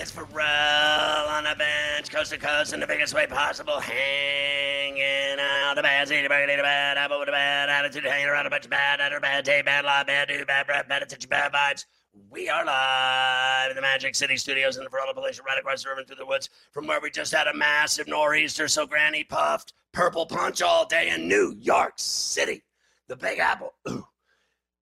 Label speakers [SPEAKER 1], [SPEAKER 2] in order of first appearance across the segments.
[SPEAKER 1] It's Ferrall on a bench, coast to coast, in the biggest way possible, hanging out. The bad the bad, the bad, apple with a bad attitude, hanging around a bunch of bad, utter bad day, bad law, bad do, bad breath, bad attention, bad vibes. We are live in the Magic City Studios in the Ferrall Palatial, right across the river through the woods, from where we just had a massive nor'easter, so Granny puffed purple punch all day in New York City. The Big Apple. Ooh.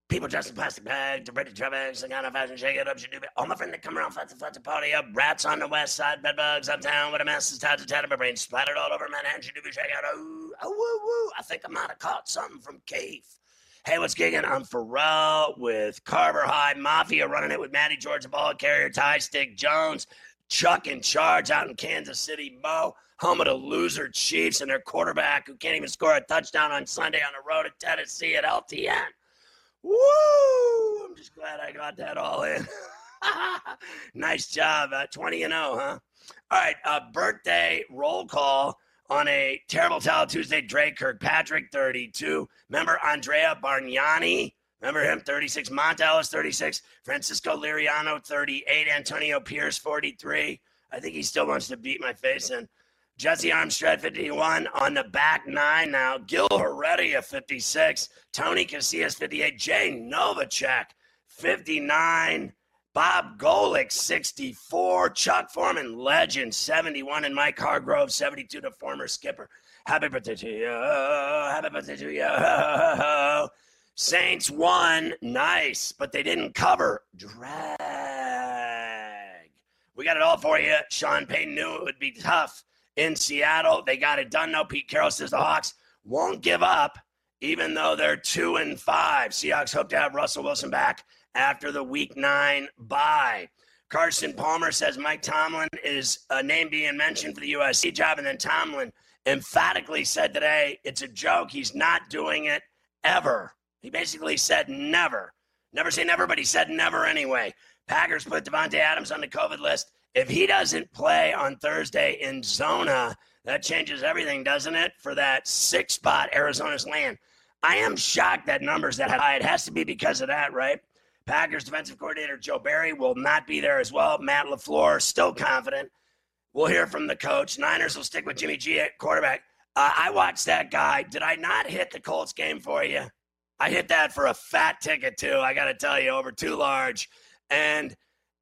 [SPEAKER 1] People dressed in plastic bags, ready to travel, some kind of fashion, shake it up, should do it. All my friends that come around, flat to flat to party up. Rats on the west side, bedbugs uptown with a mess is tied to my brain splattered all over Manhattan, should do be shake out. Ooh, oh, woo, woo. I think I might have caught something from Keith. Hey, what's gigging? I'm Ferrall with Carver High Mafia running it with Matty George, the ball carrier, Ty Stick Jones, Chuck in charge out in Kansas City, Mo, home of the loser Chiefs and their quarterback who can't even score a touchdown on Sunday on the road at Tennessee at LTN. Woo! I'm just glad I got that all in. nice job. Uh, 20 and 0, huh? All right, uh, birthday roll call on a terrible tell Tuesday. Dre Kirkpatrick, 32. Remember Andrea Bargnani? Remember him, 36. Monta Ellis, 36. Francisco Liriano, 38. Antonio Pierce, 43. I think he still wants to beat my face in. Jessie Armstead, 51. On the back nine now. Gil Heredia, 56. Tony Casillas, 58. Jay Novacek, 59. Bob Golic, 64. Chuck Foreman, legend, 71. And Mike Hargrove, 72, the former skipper. Happy birthday to you. Happy birthday to you. Saints won. Nice, but they didn't cover. Drag. We got it all for you. Sean Payton knew it would be tough in Seattle. They got it done. No, Pete Carroll says the Hawks won't give up, even though they're two and five. Seahawks hope to have Russell Wilson back after the week nine bye. Carson Palmer says Mike Tomlin is a name being mentioned for the USC job. And then Tomlin emphatically said today it's a joke. He's not doing it ever. He basically said never. Never say never, but he said never anyway. Packers put Davante Adams on the COVID list. If he doesn't play on Thursday in Zona, that changes everything, doesn't it? For that six spot Arizona's land. I am shocked that numbers that high. It has to be because of that, right? Packers defensive coordinator Joe Barry will not be there as well. Matt LaFleur still confident. We'll hear from the coach. Niners will stick with Jimmy G at quarterback. Uh, I watched that guy. Did I not hit the Colts game for you? I hit that for a fat ticket too. I got to tell you, over too large. And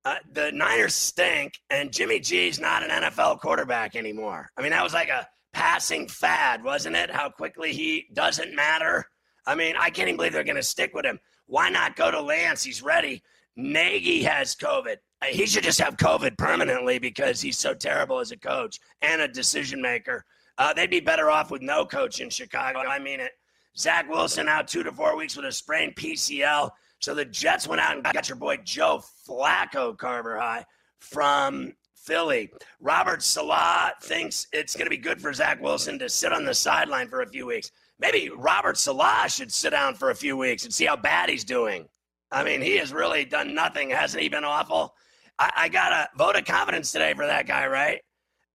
[SPEAKER 1] uh, the Niners stink, and Jimmy G's not an NFL quarterback anymore. I mean, that was like a passing fad, wasn't it? How quickly he doesn't matter. I mean, I can't even believe they're going to stick with him. Why not go to Lance? He's ready. Nagy has COVID. Uh, he should just have COVID permanently because he's so terrible as a coach and a decision maker. Uh, they'd be better off with no coach in Chicago. I mean it. Zach Wilson out two to four weeks with a sprained PCL. So the Jets went out and got your boy Joe Flacco Carver High from Philly. Robert Saleh thinks it's going to be good for Zach Wilson to sit on the sideline for a few weeks. Maybe Robert Saleh should sit down for a few weeks and see how bad he's doing. I mean, he has really done nothing. Hasn't he been awful? I, I got a vote of confidence today for that guy, right?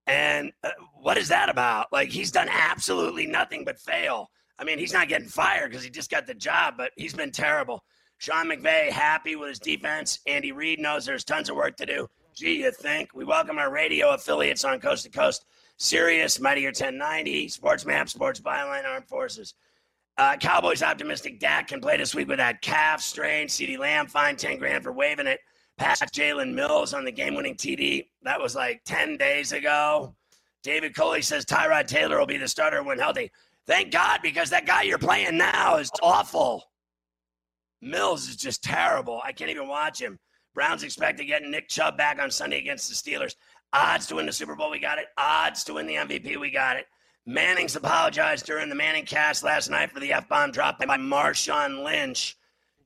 [SPEAKER 1] And uh, what is that about? Like, he's done absolutely nothing but fail. I mean, he's not getting fired because he just got the job, but he's been terrible. Sean McVay happy with his defense. Andy Reid knows there's tons of work to do. Gee, you think? We welcome our radio affiliates on Coast to Coast. Sirius, Mightier 1090, Sports Map, Sports Byline, Armed Forces. Uh, Cowboys optimistic Dak can play this week with that calf strain. CeeDee Lamb fine 10 grand for waving it. Pass Jalen Mills on the game winning TD. That was like 10 days ago. David Culley says Tyrod Taylor will be the starter when healthy. Thank God, because that guy you're playing now is awful. Mills is just terrible. I can't even watch him. Browns expect to get Nick Chubb back on Sunday against the Steelers. Odds to win the Super Bowl, we got it. Odds to win the MVP, we got it. Manning's apologized during the Manning cast last night for the F bomb dropped by Marshawn Lynch.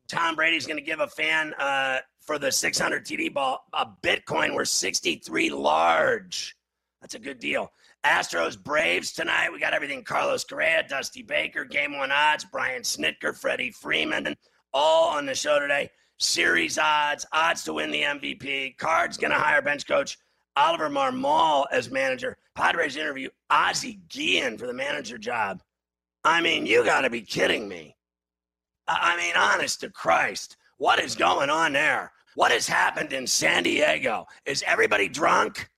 [SPEAKER 1] Tom Brady's going to give a fan uh, for the 600 TD ball a Bitcoin worth 63 large. That's a good deal. Astros Braves tonight. We got everything Carlos Correa, Dusty Baker, Game One odds, Brian Snitker, Freddie Freeman, all on the show today. Series odds, odds to win the MVP. Cards going to hire bench coach Oliver Marmol as manager. Padres interview Ozzie Guillen for the manager job. I mean, you got to be kidding me. I mean, honest to Christ, what is going on there? What has happened in San Diego? Is everybody drunk?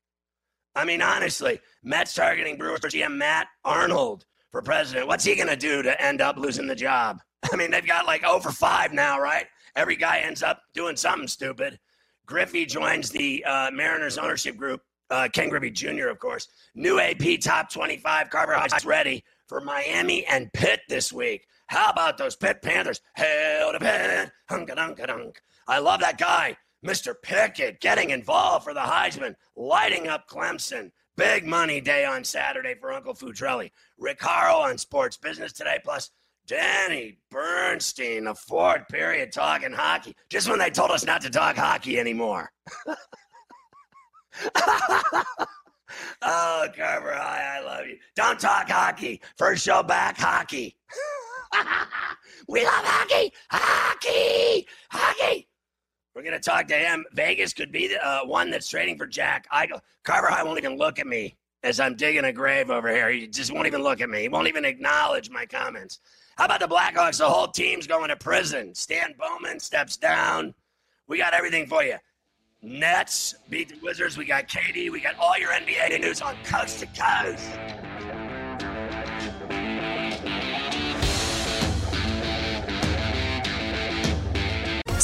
[SPEAKER 1] I mean, honestly, Mets targeting Brewers GM Matt Arnold for president. What's he going to do to end up losing the job? I mean, they've got like over five now, right? Every guy ends up doing something stupid. Griffey joins the uh, Mariners ownership group. Uh, Ken Griffey Jr., of course. New AP top 25. Carver High ready for Miami and Pitt this week. How about those Pitt Panthers? Hail to Pitt. Hunk dunk dunk. I love that guy, Mr. Pickett, getting involved for the Heisman, lighting up Clemson. Big money day on Saturday for Uncle Futrelli. Rick Horrow on Sports Business Today, plus Danny Bernstein, the fourth period talking hockey, just when they told us not to talk hockey anymore. oh, Carver High, I love you. Don't talk hockey. First show back, hockey. we love hockey, hockey, hockey. We're gonna talk to him. Vegas could be the uh, one that's trading for Jack Eichel. Carver High won't even look at me as I'm digging a grave over here. He just won't even look at me. He won't even acknowledge my comments. How about the Blackhawks? The whole team's going to prison. Stan Bowman steps down. We got everything for you. Nets beat the Wizards. We got KD. We got all your NBA news on coast to coast.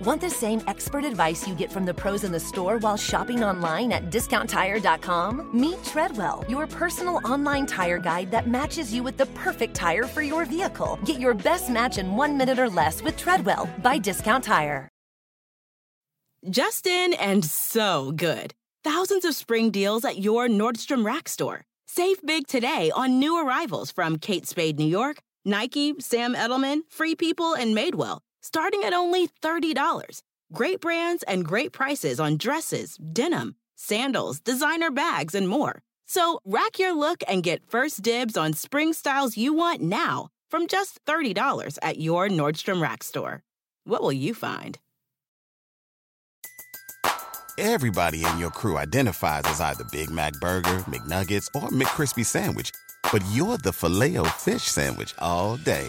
[SPEAKER 2] Want the same expert advice you get from the pros in the store while shopping online at discounttire.com? Meet Treadwell, your personal online tire guide that matches you with the perfect tire for your vehicle. Get your best match in one minute or less with Treadwell by Discount Tire.
[SPEAKER 3] Justin and so good. Thousands of spring deals at your Nordstrom Rack store. Save big today on new arrivals from Kate Spade New York, Nike, Sam Edelman, Free People, and Madewell starting at only $30. Great brands and great prices on dresses, denim, sandals, designer bags, and more. So rack your look and get first dibs on spring styles you want now from just $30 at your Nordstrom Rack store. What will you find?
[SPEAKER 4] Everybody in your crew identifies as either Big Mac Burger, McNuggets, or McCrispy Sandwich, but you're the filet fish Sandwich all day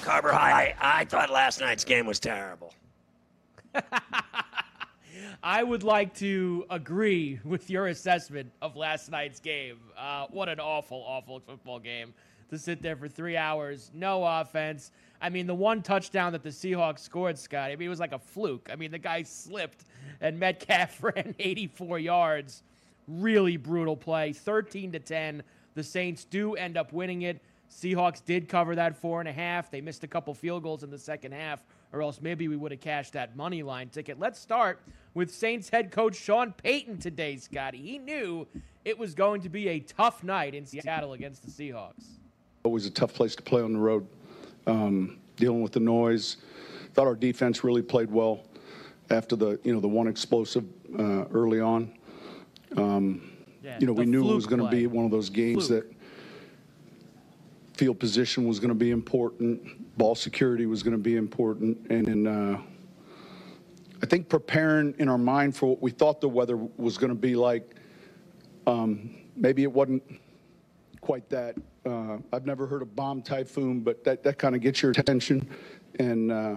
[SPEAKER 1] Carver High. I, I thought last night's game was terrible.
[SPEAKER 5] I would like to agree with your assessment of last night's game. Uh, what an awful, awful football game to sit there for three hours, no offense. I mean, the one touchdown that the Seahawks scored, Scott, I mean, it was like a fluke. I mean, the guy slipped and Metcalf ran 84 yards. Really brutal play. 13 to 10. The Saints do end up winning it. Seahawks did cover that four and a half. They missed a couple field goals in the second half, or else maybe we would have cashed that money line ticket. Let's start with Saints head coach Sean Payton today, Scotty. He knew it was going to be a tough night in Seattle against the Seahawks.
[SPEAKER 6] Always a tough place to play on the road. Um, dealing with the noise. Thought our defense really played well after the you know the one explosive uh, early on. Um, yeah, you know we knew it was going to be one of those games fluke. that field position was going to be important, ball security was going to be important, and in, uh, I think preparing in our mind for what we thought the weather was going to be like. Um, maybe it wasn't quite that. Uh, I've never heard of bomb typhoon, but that, that kind of gets your attention. And uh,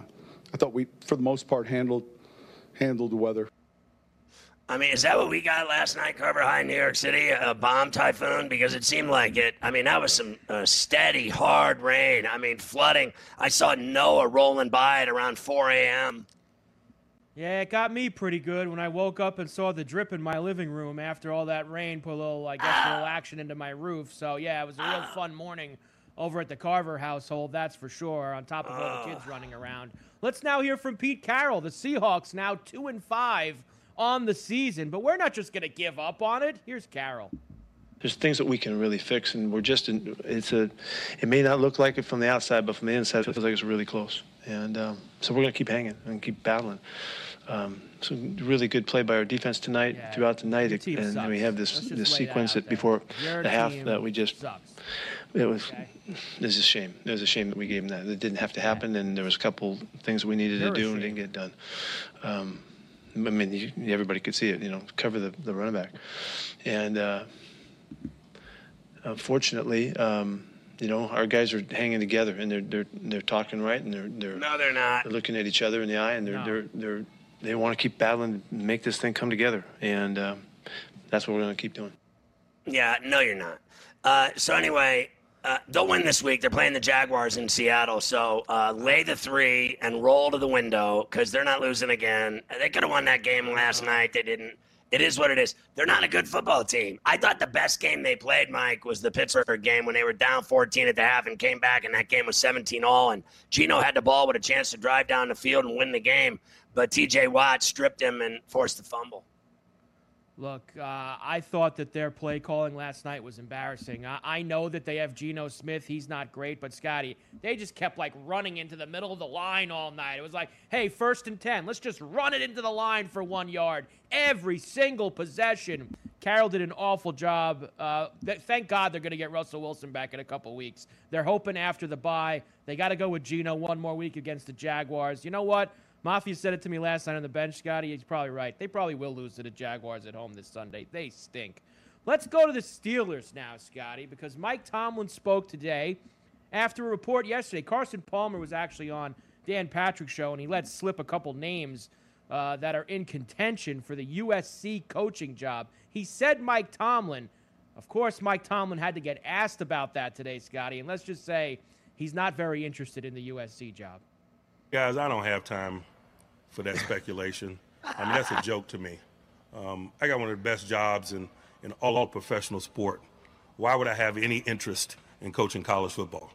[SPEAKER 6] I thought we, for the most part, handled handled the weather.
[SPEAKER 1] I mean, is that what we got last night, Carver High, New York City? A bomb typhoon? Because it seemed like it. I mean, that was some uh, steady, hard rain. I mean, flooding. I saw Noah rolling by at around 4 a.m.
[SPEAKER 5] Yeah, it got me pretty good when I woke up and saw the drip in my living room after all that rain put a little, I guess, a little action into my roof. So, yeah, it was a real fun morning over at the Carver household, that's for sure, on top of all the kids running around. Let's now hear from Pete Carroll. The Seahawks now 2 and 5 on the season, but we're not just going to give up on it. Here's Carroll
[SPEAKER 7] there's things that we can really fix, and we're just in, it's a. It may not look like it from the outside, but from the inside, it feels like it's really close. And um, so we're going to keep hanging and keep battling. Um, so really good play by our defense tonight yeah, throughout the night, and we have this this sequence that, before your the half that we just. Sucks. It was. Okay. It was a shame. It was a shame that we gave them that. It didn't have to happen, and there was a couple things we needed You're to do and didn't get done. Um, I mean, you, everybody could see it. You know, cover the the running back, and uh, unfortunately. Um, you know, our guys are hanging together and they're they're they're talking right and they're they're
[SPEAKER 1] no, they're not.
[SPEAKER 7] They're looking at each other in the eye and they're no. they're they're they want to keep battling and make this thing come together, and um, that's what we're going to keep doing.
[SPEAKER 1] Yeah, no, you're not. Uh, so anyway, uh, they'll win this week. They're playing the Jaguars in Seattle. So uh, lay the three and roll to the window because they're not losing again. They could have won that game last night. They didn't. It is what it is. They're not a good football team. I thought the best game they played, Mike, was the Pittsburgh game when they were down 14 at the half and came back, and that game was 17 all. And Geno had the ball with a chance to drive down the field and win the game but TJ Watt stripped him and forced the fumble.
[SPEAKER 5] Look, uh, I thought that their play calling last night was embarrassing. I, I know that they have Geno Smith. He's not great, but Scotty, they just kept like running into the middle of the line all night. It was like, hey, first and 10, let's just run it into the line for one yard. Every single possession. Carroll did an awful job. Uh, th- thank God they're going to get Russell Wilson back in a couple weeks. They're hoping after the bye, they got to go with Geno one more week against the Jaguars. You know what? Mafia said it to me last night on the bench, Scotty. He's probably right. They probably will lose to the Jaguars at home this Sunday. They stink. Let's go to the Steelers now, Scotty, because Mike Tomlin spoke today after a report yesterday. Carson Palmer was actually on Dan Patrick's show, and he let slip a couple names uh, that are in contention for the USC coaching job. He said Mike Tomlin. Of course, Mike Tomlin had to get asked about that today, Scotty, and let's just say he's not very interested in the USC job.
[SPEAKER 8] Guys, I don't have time for that speculation. I mean, that's a joke to me. Um, I got one of the best jobs in, in all professional sport. Why would I have any interest in coaching college football?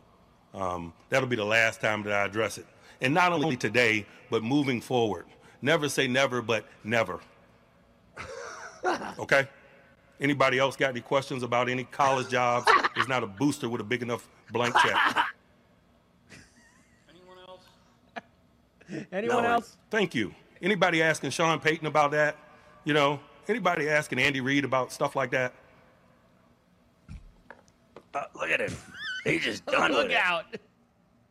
[SPEAKER 8] Um, that'll be the last time that I address it. And not only today, but moving forward. Never say never, but never. Okay? Anybody else got any questions about any college jobs? There's not a booster with a big enough blank check.
[SPEAKER 5] Anyone no, else?
[SPEAKER 8] Thank you. Anybody asking Sean Payton about that? You know, anybody asking Andy Reid about stuff like that?
[SPEAKER 1] Uh, look at him. He's just done
[SPEAKER 5] look
[SPEAKER 1] with
[SPEAKER 5] out.
[SPEAKER 1] It.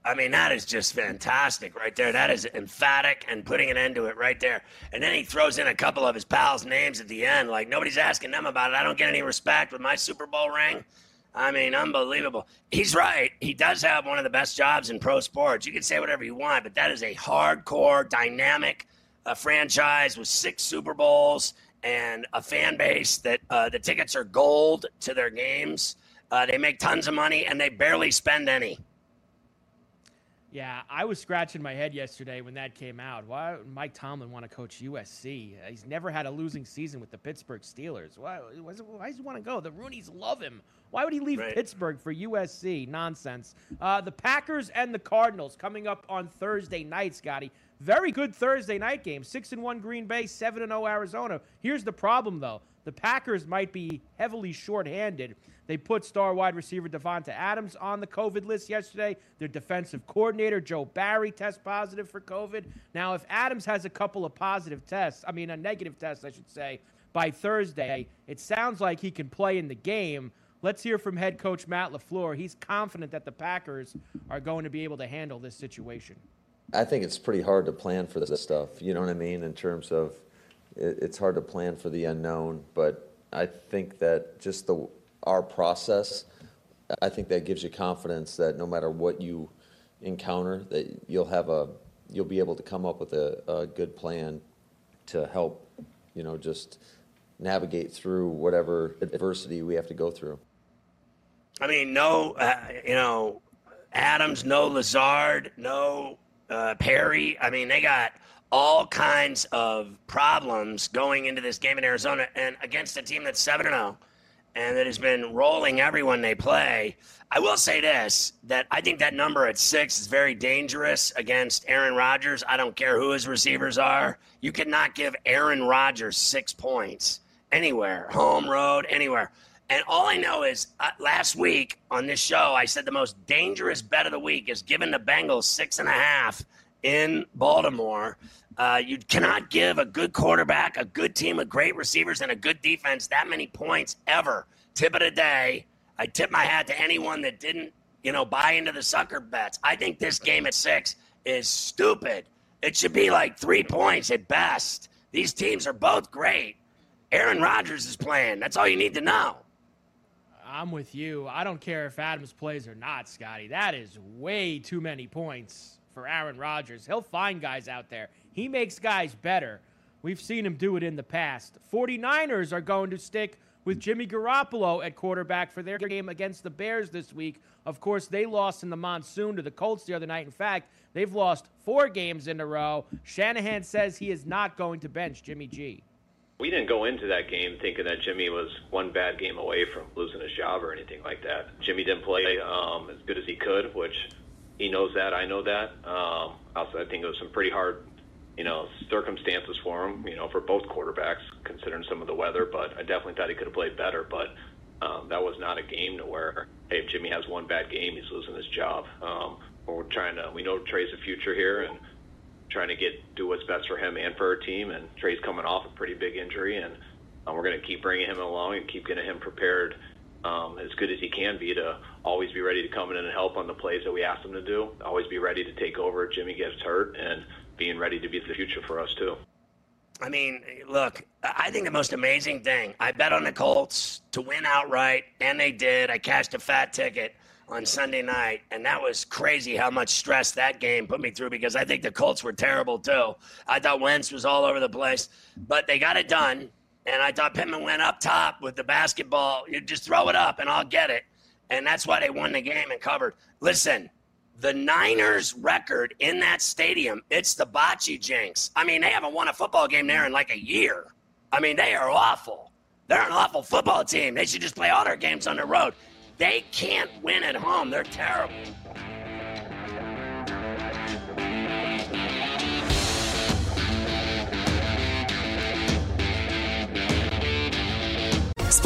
[SPEAKER 1] I mean, that is just fantastic right there. That is emphatic and putting an end to it right there. And then he throws in a couple of his pals' names at the end. Like, nobody's asking them about it. I don't get any respect with my Super Bowl ring. I mean, unbelievable. He's right. He does have one of the best jobs in pro sports. You can say whatever you want, but that is a hardcore, dynamic uh, franchise with six Super Bowls and a fan base that uh, the tickets are gold to their games. Uh, they make tons of money and they barely spend any.
[SPEAKER 5] Yeah, I was scratching my head yesterday when that came out. Why would Mike Tomlin want to coach USC? He's never had a losing season with the Pittsburgh Steelers. Why, why does he want to go? The Rooneys love him. Why would he leave right. Pittsburgh for USC? Nonsense. Uh, the Packers and the Cardinals coming up on Thursday night, Scotty. Very good Thursday night game. Six and one Green Bay, seven and zero oh Arizona. Here's the problem though: the Packers might be heavily shorthanded. They put star wide receiver Davante Adams on the COVID list yesterday. Their defensive coordinator, Joe Barry, test positive for COVID. Now, if Adams has a couple of positive tests, I mean, a negative test, I should say, by Thursday, it sounds like he can play in the game. Let's hear from head coach Matt LaFleur. He's confident that the Packers are going to be able to handle this situation.
[SPEAKER 9] I think it's pretty hard to plan for this stuff. You know what I mean? In terms of it's hard to plan for the unknown, but I think that just the our process, I think that gives you confidence that no matter what you encounter, that you'll have a you'll be able to come up with a, a good plan to help, you know, just navigate through whatever adversity we have to go through.
[SPEAKER 1] I mean, no, uh, you know, Adams, no Lazard, no uh, Perry. I mean, they got all kinds of problems going into this game in Arizona and against a team that's 7 0 and that has been rolling everyone they play. I will say this that I think that number at six is very dangerous against Aaron Rodgers. I don't care who his receivers are. You cannot give Aaron Rodgers six points anywhere, home, road, anywhere. And all I know is uh, last week on this show, I said the most dangerous bet of the week is giving the Bengals six and a half in Baltimore. Uh, you cannot give a good quarterback, a good team with great receivers, and a good defense that many points ever. Tip of the day. I tip my hat to anyone that didn't, you know, buy into the sucker bets. I think this game at six is stupid. It should be like three points at best. These teams are both great. Aaron Rodgers is playing. That's all you need to know.
[SPEAKER 5] I'm with you. I don't care if Adams plays or not, Scotty. That is way too many points for Aaron Rodgers. He'll find guys out there. He makes guys better. We've seen him do it in the past. 49ers are going to stick with Jimmy Garoppolo at quarterback for their game against the Bears this week. Of course, they lost in the monsoon to the Colts the other night. In fact, they've lost four games in a row. Shanahan says he is not going to bench Jimmy G
[SPEAKER 10] we didn't go into that game thinking that Jimmy was one bad game away from losing his job or anything like that. Jimmy didn't play um, as good as he could, which he knows that. I know that. Um, also, I think it was some pretty hard, you know, circumstances for him. You know, for both quarterbacks, considering some of the weather. But I definitely thought he could have played better. But um, that was not a game to where, hey, if Jimmy has one bad game, he's losing his job. Um, we're trying to. We know Trey's a future here, and trying to get do what's best for him and for our team. And Trey's coming off a pretty big injury, and uh, we're going to keep bringing him along and keep getting him prepared um, as good as he can be to always be ready to come in and help on the plays that we ask him to do. Always be ready to take over if Jimmy gets hurt, and being ready to be the future for us too.
[SPEAKER 1] I mean, look, I think the most amazing thing, I bet on the Colts to win outright, and they did. I cashed a fat ticket on Sunday night, and that was crazy how much stress that game put me through because I think the Colts were terrible too. I thought Wentz was all over the place, but they got it done. And I thought Pittman went up top with the basketball. You just throw it up and I'll get it. And that's why they won the game and covered. Listen, the Niners record in that stadium, it's the bocce jinx. I mean, they haven't won a football game there in like a year. I mean, they are awful. They're an awful football team. They should just play all their games on the road. They can't win at home. They're terrible.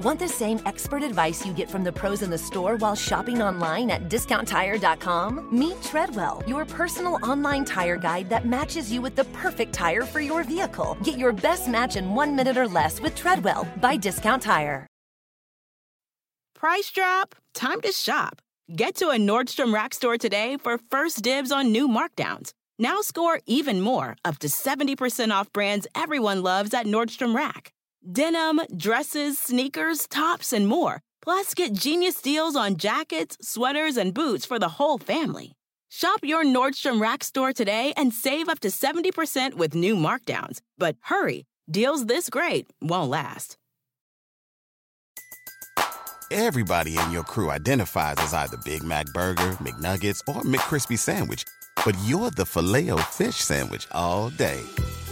[SPEAKER 2] Want the same expert advice you get from the pros in the store while shopping online at discounttire.com? Meet Treadwell, your personal online tire guide that matches you with the perfect tire for your vehicle. Get your best match in one minute or less with Treadwell by Discount Tire.
[SPEAKER 3] Price drop? Time to shop. Get to a Nordstrom Rack store today for first dibs on new markdowns. Now score even more, up to 70% off brands everyone loves at Nordstrom Rack. Denim, dresses, sneakers, tops, and more. Plus, get genius deals on jackets, sweaters, and boots for the whole family. Shop your Nordstrom Rack store today and save up to 70% with new markdowns. But hurry, deals this great won't last.
[SPEAKER 4] Everybody in your crew identifies as either Big Mac Burger, McNuggets, or McCrispy Sandwich, but you're the Filet-O-Fish Sandwich all day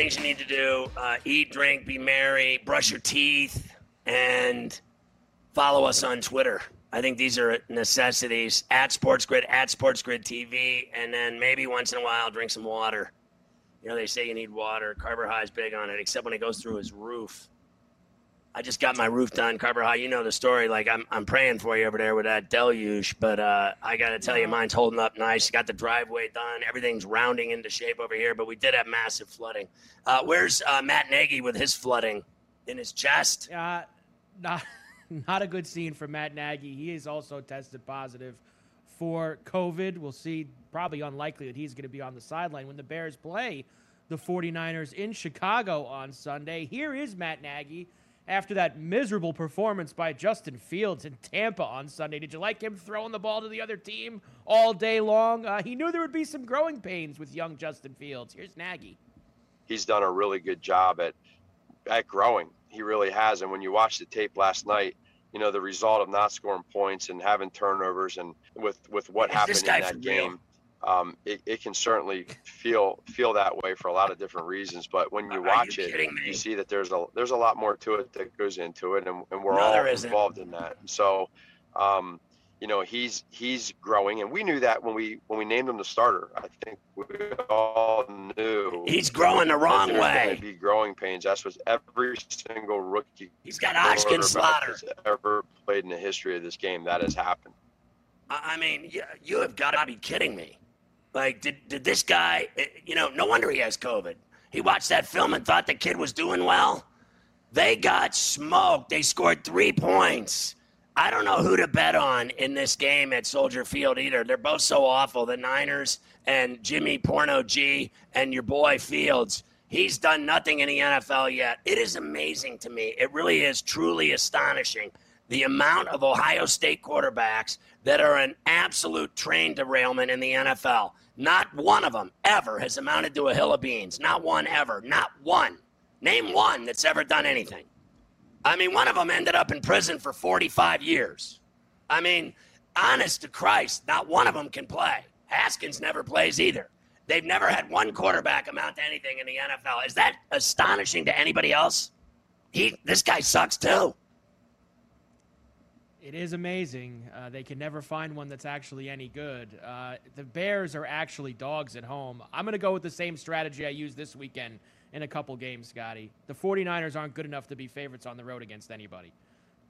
[SPEAKER 1] Things you need to do uh, eat, drink, be merry, brush your teeth, and follow us on Twitter. I think these are necessities at Sports Grid, at Sports Grid TV, and then maybe once in a while drink some water. You know, they say you need water. Carver High's big on it, except when it goes through his roof. I just got my roof done, Carver High. You know the story. Like I'm, I'm praying for you over there with that deluge, but uh, I got to tell you, mine's holding up nice. Got the driveway done. Everything's rounding into shape over here, but we did have massive flooding. Uh, where's uh, Matt Nagy with his flooding in his chest?
[SPEAKER 5] Uh, not, not a good scene for Matt Nagy. He is also tested positive for COVID. We'll see. Probably unlikely that he's going to be on the sideline when the Bears play the 49ers in Chicago on Sunday. Here is Matt Nagy after that miserable performance by Justin Fields in Tampa on Sunday. Did you like him throwing the ball to the other team all day long? Uh, he knew there would be some growing pains with young Justin Fields. Here's Nagy.
[SPEAKER 11] He's done a really good job at at growing. He really has. And when you watch the tape last night, you know the result of not scoring points and having turnovers, and with with what
[SPEAKER 1] Is
[SPEAKER 11] happened in that
[SPEAKER 1] for
[SPEAKER 11] game. Um, it, it can certainly feel feel that way for a lot of different reasons, but when you
[SPEAKER 1] you
[SPEAKER 11] watch it,
[SPEAKER 1] me?
[SPEAKER 11] you see that there's a there's a lot more to it that goes into it, and, and we're
[SPEAKER 1] No,
[SPEAKER 11] all involved in that. So, um, you know, he's he's growing, and we knew that when we when we named him the starter. I think we all knew
[SPEAKER 1] He's growing the wrong way.
[SPEAKER 11] Be growing pains. That's what every single rookie.
[SPEAKER 1] He's got
[SPEAKER 11] quarterback
[SPEAKER 1] slaughter.
[SPEAKER 11] ever played in the history of this game. That has happened.
[SPEAKER 1] I I mean, you, you have got to be kidding me. Like, did, did this guy, eh, you know, no wonder he has COVID. He watched that film and thought the kid was doing well. They got smoked. They scored three points. I don't know who to bet on in this game at Soldier Field either. They're both so awful. The Niners and Jimmy Porno G and your boy Fields. He's done nothing in the NFL yet. It is amazing to me. It really is truly astonishing the amount of Ohio State quarterbacks that are an absolute train derailment in the NFL. Not one of them ever has amounted to a hill of beans. Not one ever. Not one. Name one that's ever done anything. I mean, one of them ended up in prison for 45 years. I mean, honest to Christ, not one of them can play. Haskins never plays either. They've never had one quarterback amount to anything in the NFL. Is that astonishing to anybody else? He, this guy sucks too.
[SPEAKER 5] It is amazing. Uh, they can never find one that's actually any good. Uh, the Bears are actually dogs at home. I'm going to go with the same strategy I used this weekend in a couple games, Scotty. The 49ers aren't good enough to be favorites on the road against anybody.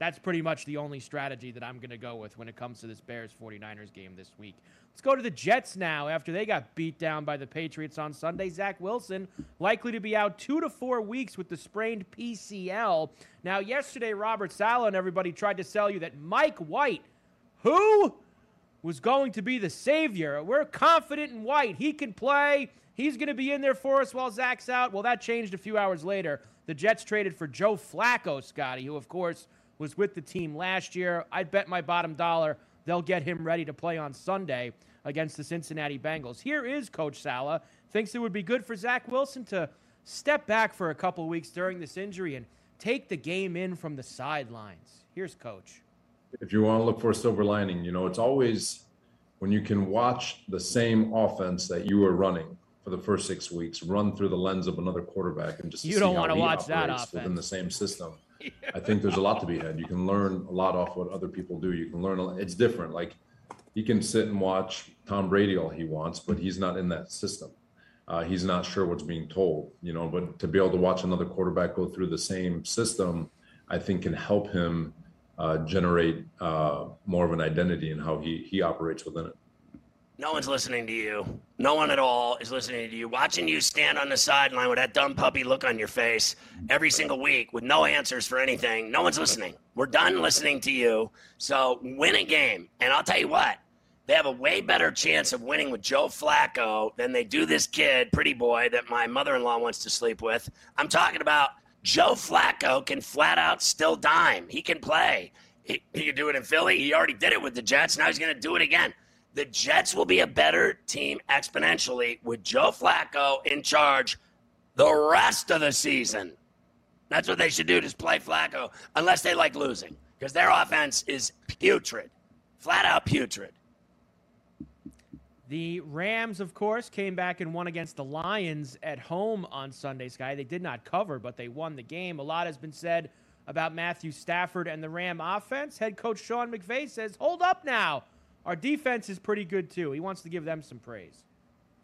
[SPEAKER 5] That's pretty much the only strategy that I'm going to go with when it comes to this Bears 49ers game this week. Let's go to the Jets now after they got beat down by the Patriots on Sunday. Zach Wilson likely to be out two to four weeks with the sprained PCL. Now, yesterday, Robert Saleh and everybody tried to sell you that Mike White, who was going to be the savior. We're confident in White. He can play. He's going to be in there for us while Zach's out. Well, that changed a few hours later. The Jets traded for Joe Flacco, Scotty, who, of course, was with the team last year. I'd bet my bottom dollar they'll get him ready to play on Sunday against the Cincinnati Bengals. Here is Coach Saleh. Thinks it would be good for Zach Wilson to step back for a couple weeks during this injury and take the game in from the sidelines. Here's Coach.
[SPEAKER 12] if you want to look for a silver lining, you know, it's always when you can watch the same offense that you were running for the first six weeks run through the lens of another quarterback and just
[SPEAKER 5] You
[SPEAKER 12] see
[SPEAKER 5] don't
[SPEAKER 12] how
[SPEAKER 5] wanna watch that
[SPEAKER 12] operates within the same system. I think there's a lot to be had. You can learn a lot off what other people do. You can learn. It's different. Like he can sit and watch Tom Brady all he wants, but he's not in that system. Uh, he's not sure what's being told, you know. But to be able to watch another quarterback go through the same system, I think can help him uh, generate uh, more of an identity in how he he operates within it.
[SPEAKER 1] No one's listening to you. No one at all is listening to you. Watching you stand on the sideline with that dumb puppy look on your face every single week with no answers for anything. No one's listening. We're done listening to you. So win a game. And I'll tell you what, they have a way better chance of winning with Joe Flacco than they do this kid, pretty boy, that my mother in law wants to sleep with. I'm talking about Joe Flacco can flat out still dime. He can play. He, he can do it in Philly. He already did it with the Jets. Now he's going to do it again. The Jets will be a better team exponentially with Joe Flacco in charge the rest of the season. That's what they should do, just play Flacco, unless they like losing, because their offense is putrid, flat out putrid.
[SPEAKER 5] The Rams, of course, came back and won against the Lions at home on Sunday, Sky. They did not cover, but they won the game. A lot has been said about Matthew Stafford and the Ram offense. Head coach Sean McVay says, Hold up now. Our defense is pretty good, too. He wants to give them some praise.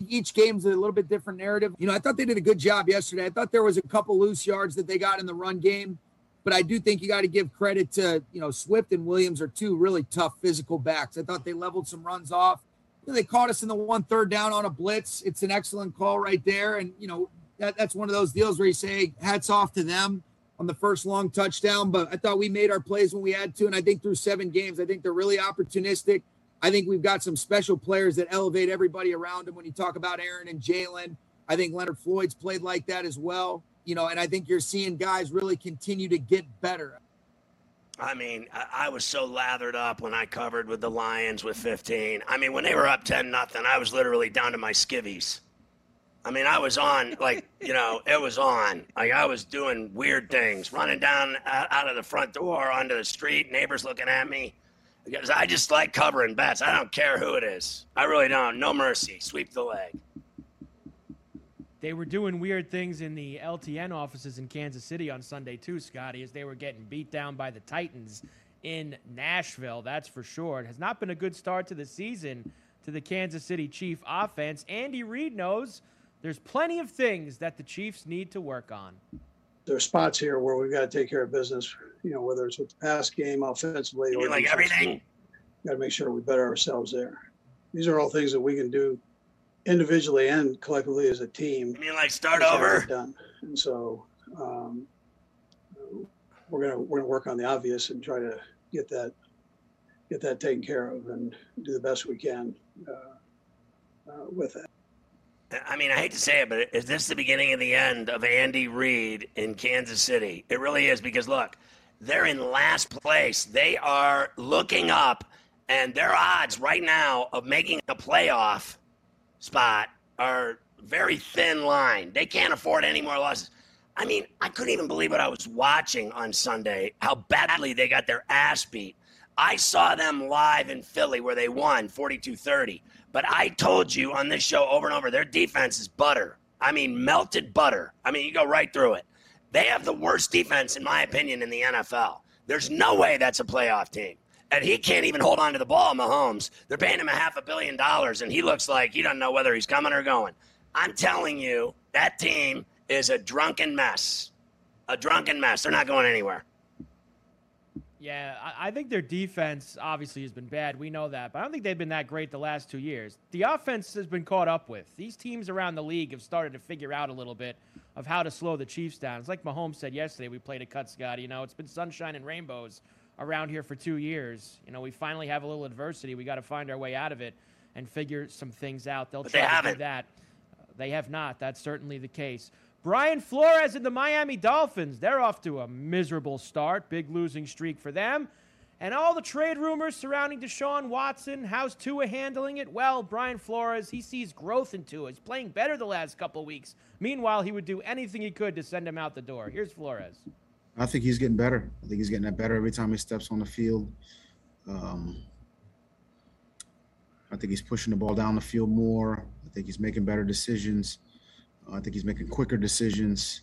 [SPEAKER 13] Each game's a little bit different narrative. You know, I thought they did a good job yesterday. I thought there was a couple loose yards that they got in the run game, but I do think you got to give credit to, you know, Swift and Williams are two really tough physical backs. I thought they leveled some runs off they caught us in the one third down on a blitz. It's an excellent call right there. And, you know, that, that's one of those deals where you say hats off to them on the first long touchdown. But I thought we made our plays when we had to. And I think through seven games, I think they're really opportunistic. I think we've got some special players that elevate everybody around them. When you talk about Aaron and Jalen, I think Leonard Floyd's played like that as well. You know, and I think you're seeing guys really continue to get better.
[SPEAKER 1] I mean, I, was so lathered up when I covered with the Lions with 15. I mean, when they were up 10 nothing, I was literally down to my skivvies. I mean, I was on like you know, it was on. Like I was doing weird things, running down uh, out of the front door onto the street, neighbors looking at me. Because I just like covering bets. I don't care who it is. I really don't. No mercy. Sweep the leg.
[SPEAKER 5] They were doing weird things in the LTN offices in Kansas City on Sunday, too, Scotty, as they were getting beat down by the Titans in Nashville. That's for sure. It has not been a good start to the season to the Kansas City Chief offense. Andy Reid knows there's plenty of things that the Chiefs need to work on.
[SPEAKER 14] There are spots here where we've got to take care of business, you know, whether it's with the pass game, offensively,
[SPEAKER 1] or like everything.
[SPEAKER 14] Got to make sure we better ourselves there. These are all things that we can do individually and collectively as a team.
[SPEAKER 1] You mean like start over?
[SPEAKER 14] Done. And so um, we're gonna we're gonna work on the obvious and try to get that get that taken care of and do the best we can uh, uh, with that.
[SPEAKER 1] I mean, I hate to say it, but is this the beginning of the end of Andy Reid in Kansas City? It really is because look, they're in last place. They are looking up, and their odds right now of making a playoff spot are very thin line. They can't afford any more losses. I mean, I couldn't even believe what I was watching on Sunday, how badly they got their ass beat. I saw them live in Philly where they won 42 30. But I told you on this show over and over, their defense is butter. I mean, melted butter. I mean, you go right through it. They have the worst defense, in my opinion, in the NFL. There's no way that's a playoff team and he can't even hold on to the ball, Mahomes. They're paying him a half a billion dollars, and he looks like he doesn't know whether he's coming or going. I'm telling you, that team is a drunken mess. A drunken mess. They're not going anywhere.
[SPEAKER 5] Yeah, I think their defense obviously has been bad. We know that, but I don't think they've been that great the last two years. The offense has been caught up with. These teams around the league have started to figure out a little bit of how to slow the Chiefs down. It's like Mahomes said yesterday. We played a cut, Scott. You know, it's been sunshine and rainbows around here for two years. You know, we finally have a little adversity. We got to find our way out of it and figure some things out. They'll
[SPEAKER 1] but
[SPEAKER 5] try
[SPEAKER 1] they
[SPEAKER 5] to
[SPEAKER 1] haven't.
[SPEAKER 5] do that. Uh, they have not. That's certainly the case. Brian Flores and the Miami Dolphins, they're off to a miserable start. Big losing streak for them. And all the trade rumors surrounding Deshaun Watson, how's Tua handling it? Well, Brian Flores, he sees growth in Tua. He's playing better the last couple weeks. Meanwhile, he would do anything he could to send him out the door. Here's Flores.
[SPEAKER 15] I think he's getting better. I think he's getting better every time he steps on the field. Um, I think he's pushing the ball down the field more. I think he's making better decisions. Uh, I think he's making quicker decisions.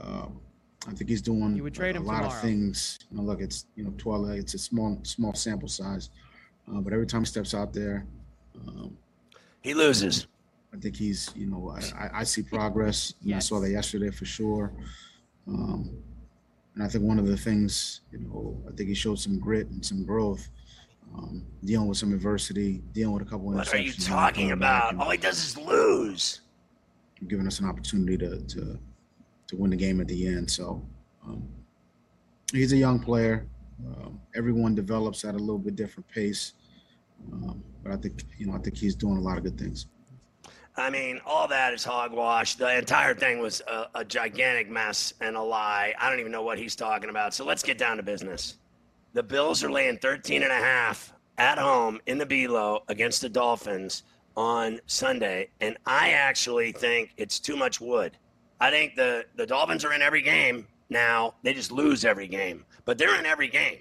[SPEAKER 15] Um, I think he's doing
[SPEAKER 5] you would trade
[SPEAKER 15] a,
[SPEAKER 5] him
[SPEAKER 15] lot
[SPEAKER 5] tomorrow.
[SPEAKER 15] of things. You know, look, it's you know, twelve. It's a small small sample size, uh, but every time he steps out there, um,
[SPEAKER 1] he loses.
[SPEAKER 15] I think he's you know I, I see progress. And I saw that yesterday for sure. Um, and I think one of the things, you know, I think he showed some grit and some growth, um, dealing with some adversity, dealing with a couple.
[SPEAKER 1] What are you talking about? All he does is lose.
[SPEAKER 15] Giving us an opportunity to to to win the game at the end. So um, he's a young player. Um, everyone develops at a little bit different pace. Um, but I think you know I think he's doing a lot of good things.
[SPEAKER 1] I mean, all that is hogwash. The entire thing was a, a, gigantic mess and a lie. I don't even know what he's talking about. So let's get down to business. The Bills are laying 13 and a half at home in the Below against the Dolphins on Sunday, and I actually think it's too much wood. I think the the Dolphins are in every game now. They just lose every game, but they're in every game.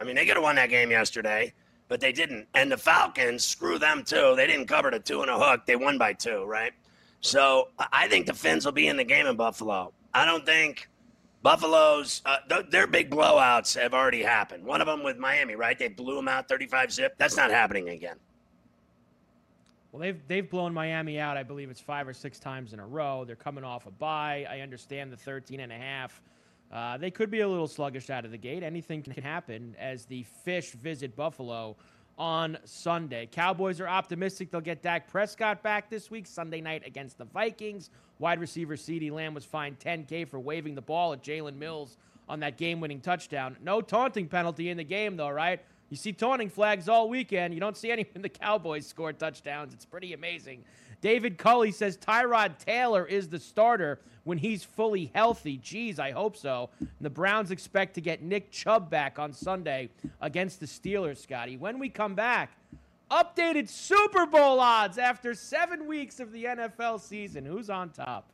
[SPEAKER 1] I mean, they could have won that game yesterday but they didn't. And the Falcons, screw them too. They didn't cover the two and a hook. They won by two, right? So I think the Fins will be in the game in Buffalo. I don't think Buffalo's uh, th- their big blowouts have already happened. One of them with Miami, right? They blew them out 35 zip. That's not happening again.
[SPEAKER 5] Well, they've they've blown Miami out. I believe it's five or six times in a row. They're coming off a bye. I understand the 13 and a half uh, they could be a little sluggish out of the gate. Anything can happen as the Fish visit Buffalo on Sunday. Cowboys are optimistic they'll get Dak Prescott back this week, Sunday night against the Vikings. Wide receiver CeeDee Lamb was fined 10K for waving the ball at Jalen Mills on that game winning touchdown. No taunting penalty in the game, though, right? You see taunting flags all weekend. You don't see any when the Cowboys score touchdowns. It's pretty amazing. David Culley says Tyrod Taylor is the starter when he's fully healthy. Geez, I hope so. And the Browns expect to get Nick Chubb back on Sunday against the Steelers, Scotty. When we come back, updated Super Bowl odds after seven weeks of the NFL season. Who's on top?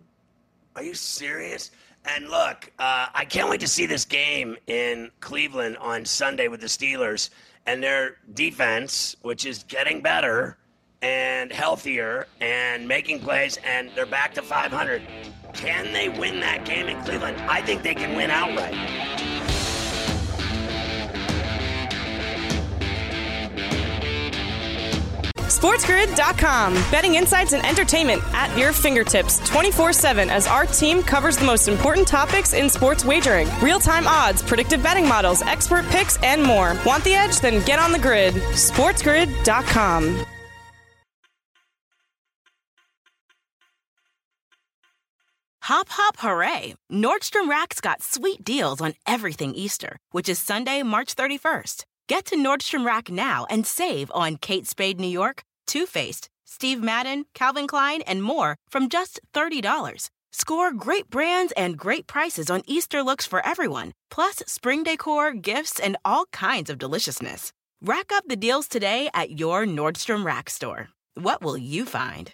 [SPEAKER 1] Are you serious? And look, uh, I can't wait to see this game in Cleveland on Sunday with the Steelers and their defense, which is getting better and healthier and making plays, and they're back to 500. Can they win that game in Cleveland? I think they can win outright.
[SPEAKER 16] SportsGrid.com. Betting insights and entertainment at your fingertips 24 7 as our team covers the most important topics in sports wagering real time odds, predictive betting models, expert picks, and more. Want the edge? Then get on the grid. SportsGrid.com.
[SPEAKER 3] Hop, hop, hooray! Nordstrom Rack's got sweet deals on everything Easter, which is Sunday, March 31st. Get to Nordstrom Rack now and save on Kate Spade New York, Too Faced, Steve Madden, Calvin Klein, and more from just $30. Score great brands and great prices on Easter looks for everyone, plus spring decor, gifts, and all kinds of deliciousness. Rack up the deals today at your Nordstrom Rack store. What will you find?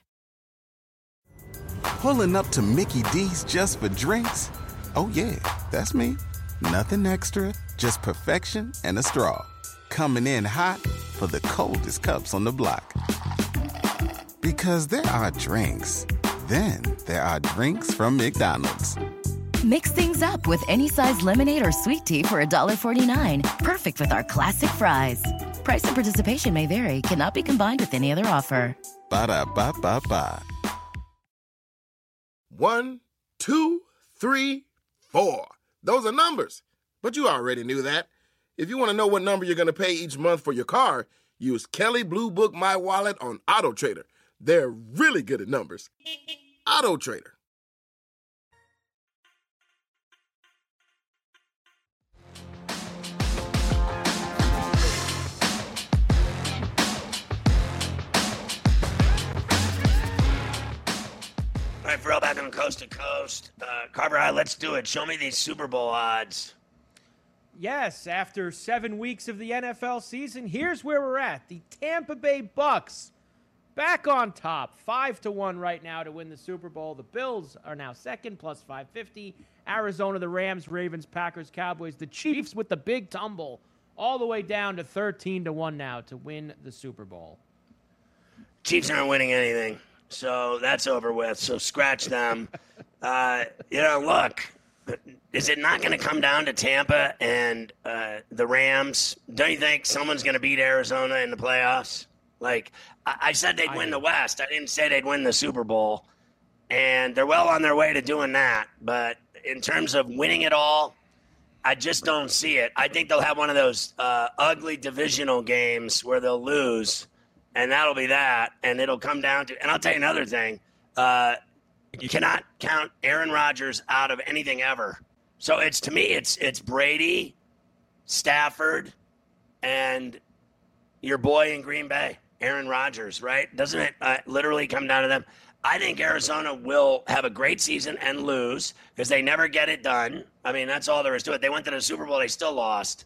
[SPEAKER 4] Pulling up to Mickey D's just for drinks? Oh, yeah, that's me. Nothing extra, just perfection and a straw. Coming in hot for the coldest cups on the block. Because there are drinks, then there are drinks from McDonald's.
[SPEAKER 17] Mix things up with any size lemonade or sweet tea for $1.49. Perfect with our classic fries. Price and participation may vary, cannot be combined with any other offer.
[SPEAKER 4] Ba da ba ba ba.
[SPEAKER 18] One, two, three, four. Those are numbers. But you already knew that. If you want to know what number you're going to pay each month for your car, use Kelley Blue Book My Wallet on Auto Trader. They're really good at numbers. Auto Trader.
[SPEAKER 1] All right, Ferrall back on Coast to Coast. Uh, Carver High, let's do it. Show me these Super Bowl odds.
[SPEAKER 5] Yes, after seven weeks of the NFL season, here's where we're at. The Tampa Bay Bucks back on top, five to one right now to win the Super Bowl. The Bills are now second, plus 550. Arizona, the Rams, Ravens, Packers, Cowboys, the Chiefs with the big tumble, all the way down to 13 to one now to win the Super Bowl.
[SPEAKER 1] Chiefs aren't winning anything. So that's over with. So scratch them. uh, you know, look, is it not going to come down to Tampa and uh, the Rams? Don't you think someone's going to beat Arizona in the playoffs? Like I, I said, they'd win the West. I didn't say they'd win the Super Bowl, and they're well on their way to doing that. But in terms of winning it all, I just don't see it. I think they'll have one of those uh, ugly divisional games where they'll lose and that'll be that. And it'll come down to, and I'll tell you another thing. Uh, you cannot count Aaron Rodgers out of anything ever. So it's to me, it's it's Brady, Stafford, and your boy in Green Bay, Aaron Rodgers, right? Doesn't it uh, literally come down to them? I think Arizona will have a great season and lose because they never get it done. I mean, that's all there is to it. They went to the Super Bowl, they still lost.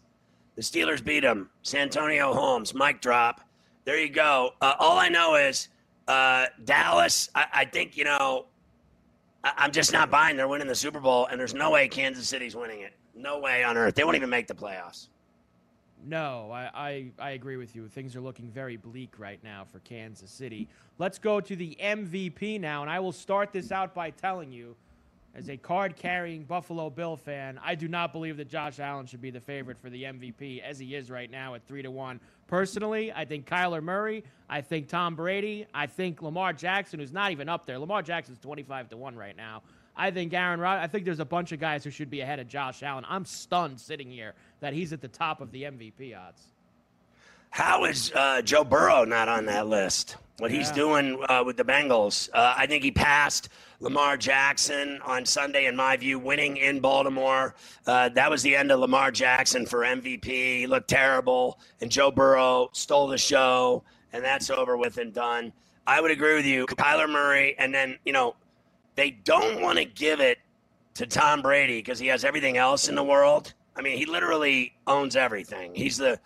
[SPEAKER 1] The Steelers beat them. Santonio Holmes, mic drop. There you go. Uh, all I know is uh, Dallas. I, I, think you know. I, am just not buying. They're winning the Super Bowl, and there's no way Kansas City's winning it. No way on earth. They won't even make the playoffs.
[SPEAKER 5] No, I, I, I, agree with you. Things are looking very bleak right now for Kansas City. Let's go to the MVP now, and I will start this out by telling you, as a card carrying Buffalo Bill fan, I do not believe that Josh Allen should be the favorite for the MVP as he is right now at 3 to 1. Personally, I think Kyler Murray, I think Tom Brady, I think Lamar Jackson, who's not even up there. Lamar Jackson's 25 to 1 right now. I think Aaron Rod. I think there's a bunch of guys who should be ahead of Josh Allen. I'm stunned sitting here that he's at the top of the MVP odds.
[SPEAKER 1] How is uh, Joe Burrow not on that list? What yeah. he's doing uh, with the Bengals? Uh, I think he passed Lamar Jackson on Sunday, in my view, winning in Baltimore. Uh, that was the end of Lamar Jackson for MVP. He looked terrible, and Joe Burrow stole the show, and that's over with and done. I would agree with you, Kyler Murray, and then you know they don't want to give it to Tom Brady because he has everything else in the world. I mean, he literally owns everything. He's the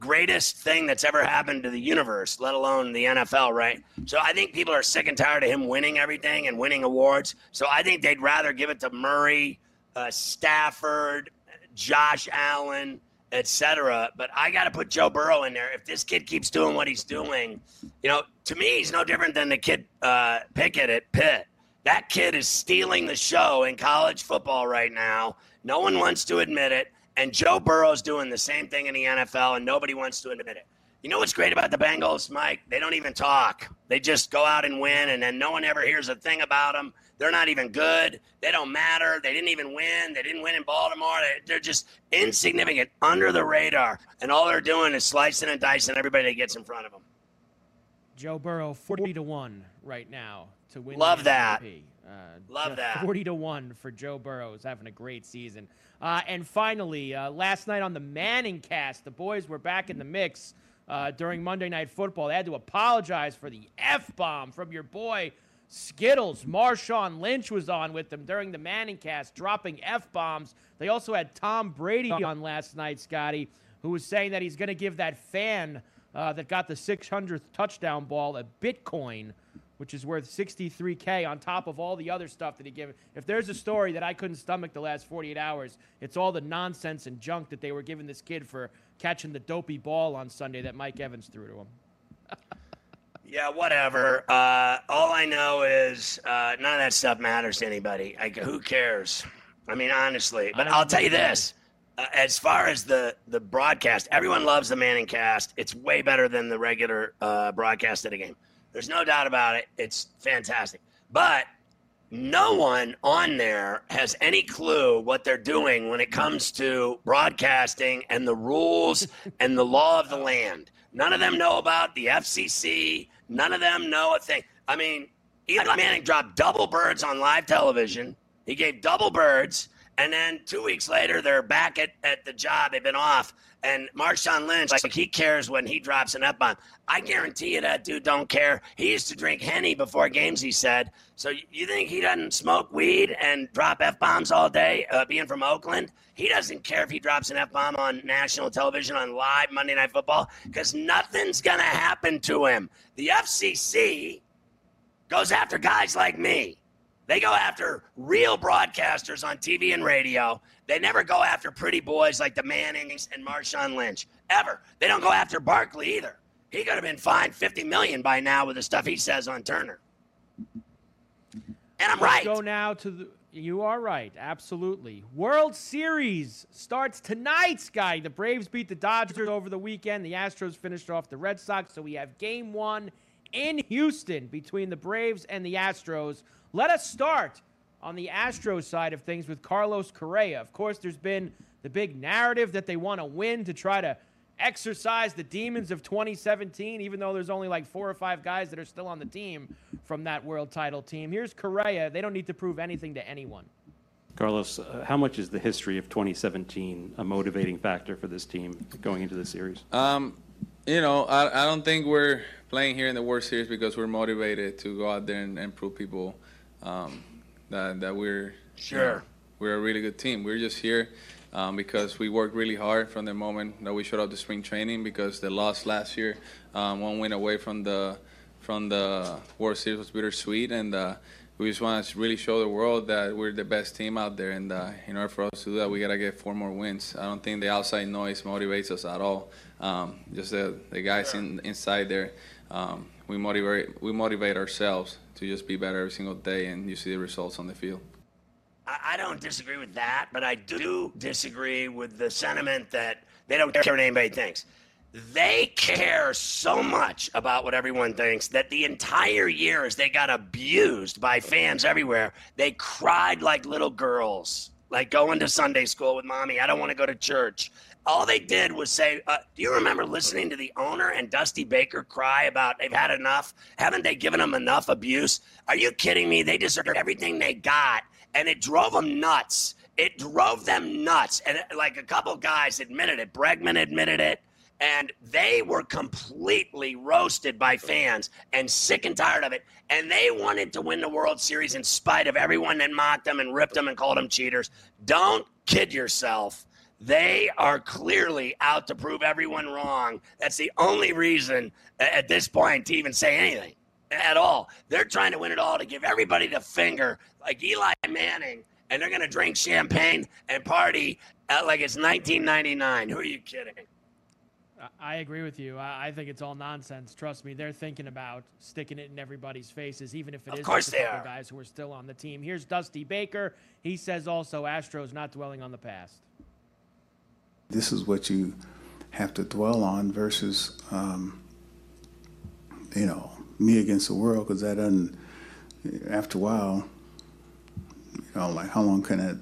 [SPEAKER 1] greatest thing that's ever happened to the universe, let alone the NFL, right? So I think people are sick and tired of him winning everything and winning awards. So I think they'd rather give it to Murray, uh, Stafford, Josh Allen, etc. But I got to put Joe Burrow in there. If this kid keeps doing what he's doing, you know, to me, he's no different than the kid uh, Pickett at Pitt. That kid is stealing the show in college football right now. No one wants to admit it. And Joe Burrow's doing the same thing in the NFL, and nobody wants to admit it. You know what's great about the Bengals, Mike? They don't even talk. They just go out and win, and then no one ever hears a thing about them. They're not even good. They don't matter. They didn't even win. They didn't win in Baltimore. They, are just insignificant, under the radar. And all they're doing is slicing and dicing everybody that gets in front of them.
[SPEAKER 5] Joe Burrow, 40 to 1 right now to win.
[SPEAKER 1] Love that.
[SPEAKER 5] Uh,
[SPEAKER 1] Love that.
[SPEAKER 5] 40 to 1 for Joe Burrow. Is having a great season. Uh, and finally, uh, last night on the ManningCast, the boys were back in the mix uh, during Monday Night Football. They had to apologize for the F bomb from your boy Skittles. Marshawn Lynch was on with them during the ManningCast, dropping F bombs. They also had Tom Brady on last night, Scotty, who was saying that he's going to give that fan uh, that got the 600th touchdown ball a Bitcoin which is worth 63K on top of all the other stuff that he gave. If there's a story that I couldn't stomach the last 48 hours, it's all the nonsense and junk that they were giving this kid for catching the dopey ball on Sunday that Mike Evans threw to him.
[SPEAKER 1] yeah, whatever. Uh, all I know is uh, none of that stuff matters to anybody. Like, who cares? I mean, honestly. But I'll tell you this. Uh, as far as the the broadcast, everyone loves the ManningCast. It's way better than the regular uh, broadcast of the game. There's no doubt about it. It's fantastic. But no one on there has any clue what they're doing when it comes to broadcasting and the rules and the law of the land. None of them know about the FCC. None of them know a thing. I mean, Eli Manning dropped double birds on live television. He gave double birds. And then two weeks later, they're back at, at the job. They've been off. And Marshawn Lynch, like he cares when he drops an F bomb. I guarantee you that dude don't care. He used to drink Henny before games, he said. So you think he doesn't smoke weed and drop F bombs all day, uh, being from Oakland? He doesn't care if he drops an F bomb on national television on live Monday Night Football because nothing's going to happen to him. The FCC goes after guys like me. They go after real broadcasters on TV and radio. They never go after pretty boys like the Mannings and Marshawn Lynch ever. They don't go after Barkley either. He could have been fined 50 million by now with the stuff he says on Turner. And I'm
[SPEAKER 5] Let's
[SPEAKER 1] right.
[SPEAKER 5] Go now to the. You are right, absolutely. World Series starts tonight, Sky. The Braves beat the Dodgers over the weekend. The Astros finished off the Red Sox, so we have Game One in Houston between the Braves and the Astros. Let us start on the Astros side of things with Carlos Correa. Of course, there's been the big narrative that they want to win to try to exercise the demons of 2017, even though there's only like four or five guys that are still on the team from that world title team. Here's Correa. They don't need to prove anything to anyone.
[SPEAKER 19] Carlos, uh, how much is the history of 2017 a motivating factor for this team going into the series?
[SPEAKER 20] Um, you know, I, I don't think we're playing here in the World Series because we're motivated to go out there and, and prove people um, that that we're
[SPEAKER 1] Sure.
[SPEAKER 20] you know, we're a really good team. We're just here um, because we worked really hard from the moment that we showed up to spring training. Because the loss last year, um, one win away from the from the World Series was bittersweet, and uh, we just want to really show the world that we're the best team out there. And uh, in order for us to do that, we gotta get four more wins. I don't think the outside noise motivates us at all. Um, just the, the guys in, inside there, um, we motivate we motivate ourselves to just be better every single day, and you see the results on the field.
[SPEAKER 1] I, don't disagree with that, but I do disagree with the sentiment that they don't care what anybody thinks. They care so much about what everyone thinks that the entire year, as they got abused by fans everywhere, they cried like little girls, like going to Sunday school with mommy. I don't want to go to church. All they did was say, uh, Do you remember listening to the owner and Dusty Baker cry about they've had enough? Haven't they given them enough abuse? Are you kidding me? They deserved everything they got, and it drove them nuts. It drove them nuts. And uh, like a couple guys admitted it, Bregman admitted it and they were completely roasted by fans and sick and tired of it. And they wanted to win the World Series in spite of everyone that mocked them and ripped them and called them cheaters. Don't kid yourself. They are clearly out to prove everyone wrong. That's the only reason at this point to even say anything at all. They're trying to win it all to give everybody the finger, like Eli Manning, and they're going to drink champagne and party like it's 1999. Who are you kidding?
[SPEAKER 5] I- agree with you. I think it's all nonsense. Trust me, they're thinking about sticking it in everybody's faces, even if it is
[SPEAKER 1] Of course
[SPEAKER 5] a couple
[SPEAKER 1] are.
[SPEAKER 5] guys who are still on the team. Here's Dusty Baker. He says also Astros not dwelling on the past.
[SPEAKER 21] This is what you have to dwell on versus, um, you know, me against the world, because that doesn't. After a while, you know, like how long can it?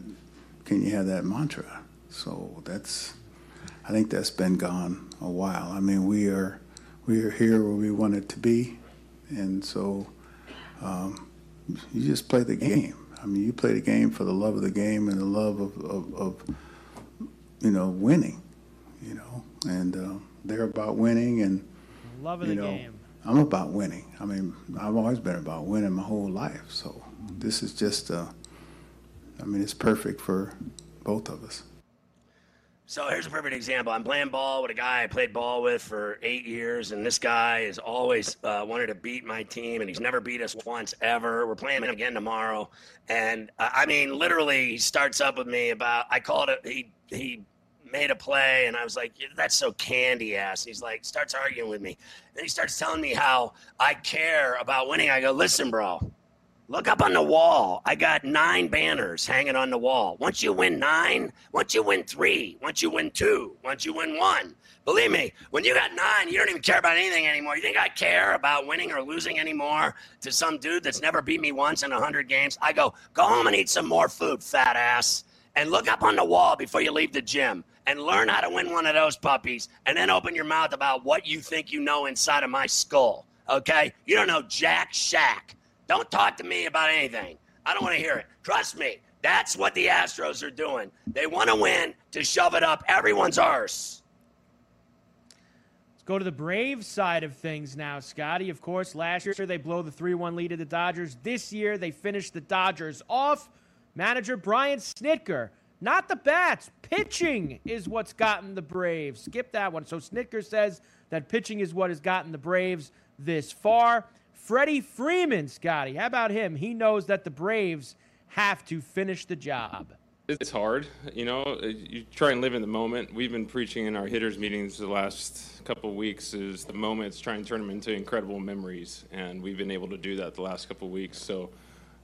[SPEAKER 21] Can you have that mantra? So that's. I think that's been gone a while. I mean, we are we are here where we want it to be, and so um, you just play the game. I mean, you play the game for the love of the game and the love of, of, of you know winning, you know, and uh, they're about winning, and
[SPEAKER 5] Love of
[SPEAKER 21] you
[SPEAKER 5] the
[SPEAKER 21] know,
[SPEAKER 5] game.
[SPEAKER 21] I'm about winning. I mean, I've always been about winning my whole life. So this is just, uh, I mean, it's perfect for both of us.
[SPEAKER 1] So here's a perfect example. I'm playing ball with a guy I played ball with for eight years, and this guy has always uh, wanted to beat my team, and he's never beat us once ever. We're playing him again tomorrow, and uh, I mean, literally, he starts up with me about. I called it. He he made a play, and I was like, "That's so candy ass." He's like, starts arguing with me, and he starts telling me how I care about winning. I go, "Listen, bro." Look up on the wall. I got nine banners hanging on the wall. Once you win nine, once you win three, once you win two, once you win one. Believe me, when you got nine, you don't even care about anything anymore. You think I care about winning or losing anymore to some dude that's never beat me once in a 100 games? I go, go home and eat some more food, fat ass. And look up on the wall before you leave the gym and learn how to win one of those puppies. And then open your mouth about what you think you know inside of my skull. Okay? You don't know Jack Shack. Don't talk to me about anything. I don't want to hear it. Trust me. That's what the Astros are doing. They want to win to shove it up everyone's arse.
[SPEAKER 5] Let's go to the Braves side of things now, Scotty. Of course, last year they blow the 3 1 lead to the Dodgers. This year they finish the Dodgers off. Manager Brian Snitker. Not the bats. Pitching is what's gotten the Braves. Skip that one. So Snitker says that pitching is what has gotten the Braves this far. Freddie Freeman, Scotty. How about him? He knows that the Braves have to finish the job.
[SPEAKER 22] It's hard, you know. You try and live in the moment. We've been preaching in our hitters meetings the last couple weeks is the moments, try and turn them into incredible memories, and we've been able to do that the last couple weeks. So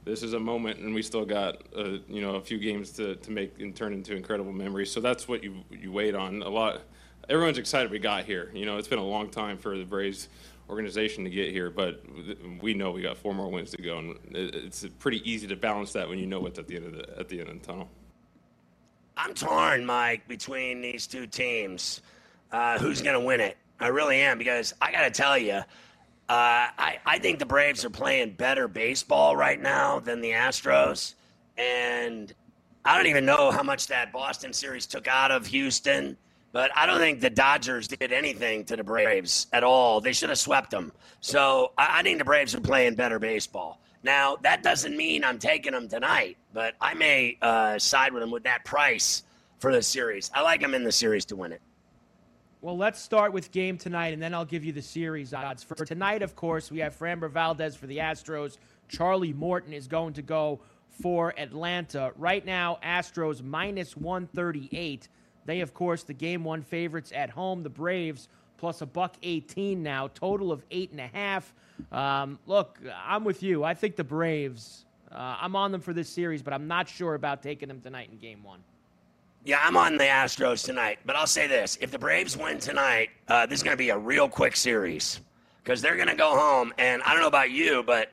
[SPEAKER 22] this is a moment, and we still got uh, you know a few games to, to make and turn into incredible memories. So that's what you you wait on a lot. Everyone's excited we got here. You know, it's been a long time for the Braves organization to get here, but we know we got four more wins to go, and it- it's pretty easy to balance that when you know what's at the end of the at the end of the tunnel.
[SPEAKER 1] I'm torn, Mike, between these two teams. Uh, who's going to win it? I really am because I got to tell you, uh, I, I think the Braves are playing better baseball right now than the Astros. And I don't even know how much that Boston series took out of Houston. But I don't think the Dodgers did anything to the Braves at all. They should have swept them. So I, I think the Braves are playing better baseball. Now, that doesn't mean I'm taking them tonight, but I may uh, side with them with that price for the series. I like them in the series to win it.
[SPEAKER 5] Well, let's start with game tonight, and then I'll give you the series odds. For tonight, of course, we have Framber Valdez for the Astros. Charlie Morton is going to go for Atlanta. Right now, Astros minus 138. They, of course, the game one favorites at home. The Braves plus a buck 18 now, total of eight and a half. Um, look, I'm with you. I think the Braves. Uh, I'm on them for this series, but I'm not sure about taking them tonight in game one.
[SPEAKER 1] Yeah, I'm on the Astros tonight, but I'll say this: if the Braves win tonight, uh, this is going to be a real quick series because they're going to go home. And I don't know about you, but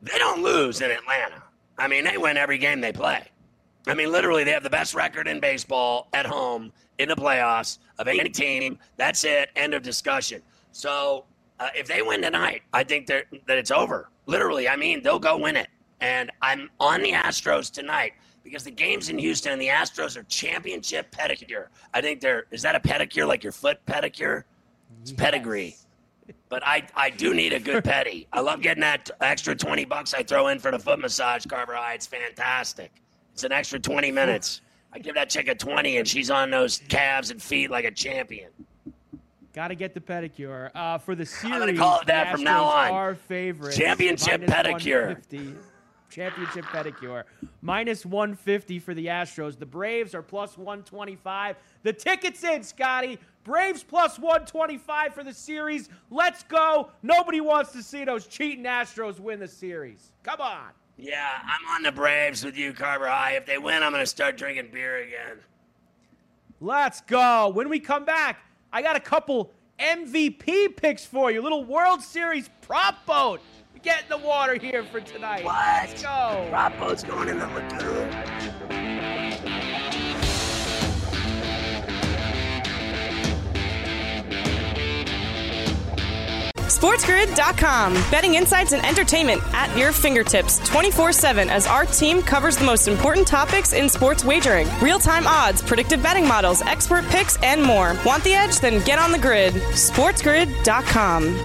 [SPEAKER 1] they don't lose in Atlanta. I mean, they win every game they play. I mean, literally, they have the best record in baseball at home in the playoffs of any team. That's it. End of discussion. So uh, if they win tonight, I think that it's over. Literally, I mean, they'll go win it. And I'm on the Astros tonight because the games in Houston and the Astros are championship pedicure. I think they're, is that a pedicure like your foot pedicure? It's yes. pedigree. But I, I do need a good petty. I love getting that extra 20 bucks I throw in for the foot massage, Carver High. It's fantastic. It's an extra 20 minutes. I give that chick a 20 and she's on those calves and feet like a champion.
[SPEAKER 5] Got to get the pedicure. Uh, for the series,
[SPEAKER 1] I'm going to call it that from now on.
[SPEAKER 5] Our favorite.
[SPEAKER 1] Championship pedicure.
[SPEAKER 5] Championship pedicure. Minus 150 for the Astros. The Braves are plus 125. The ticket's in, Scotty. Braves plus 125 for the series. Let's go. Nobody wants to see those cheating Astros win the series. Come on.
[SPEAKER 1] Yeah, I'm on the Braves with you, Carver High. If they win, I'm going to start drinking beer again.
[SPEAKER 5] Let's go. When we come back, I got a couple MVP picks for you. Little World Series prop boat. We get in the water here for tonight.
[SPEAKER 1] What?
[SPEAKER 5] Let's go.
[SPEAKER 1] Prop boat's going in the lagoon.
[SPEAKER 16] SportsGrid.com. Betting insights and entertainment at your fingertips 24 7 as our team covers the most important topics in sports wagering real time odds, predictive betting models, expert picks, and more. Want the edge? Then get on the grid. SportsGrid.com.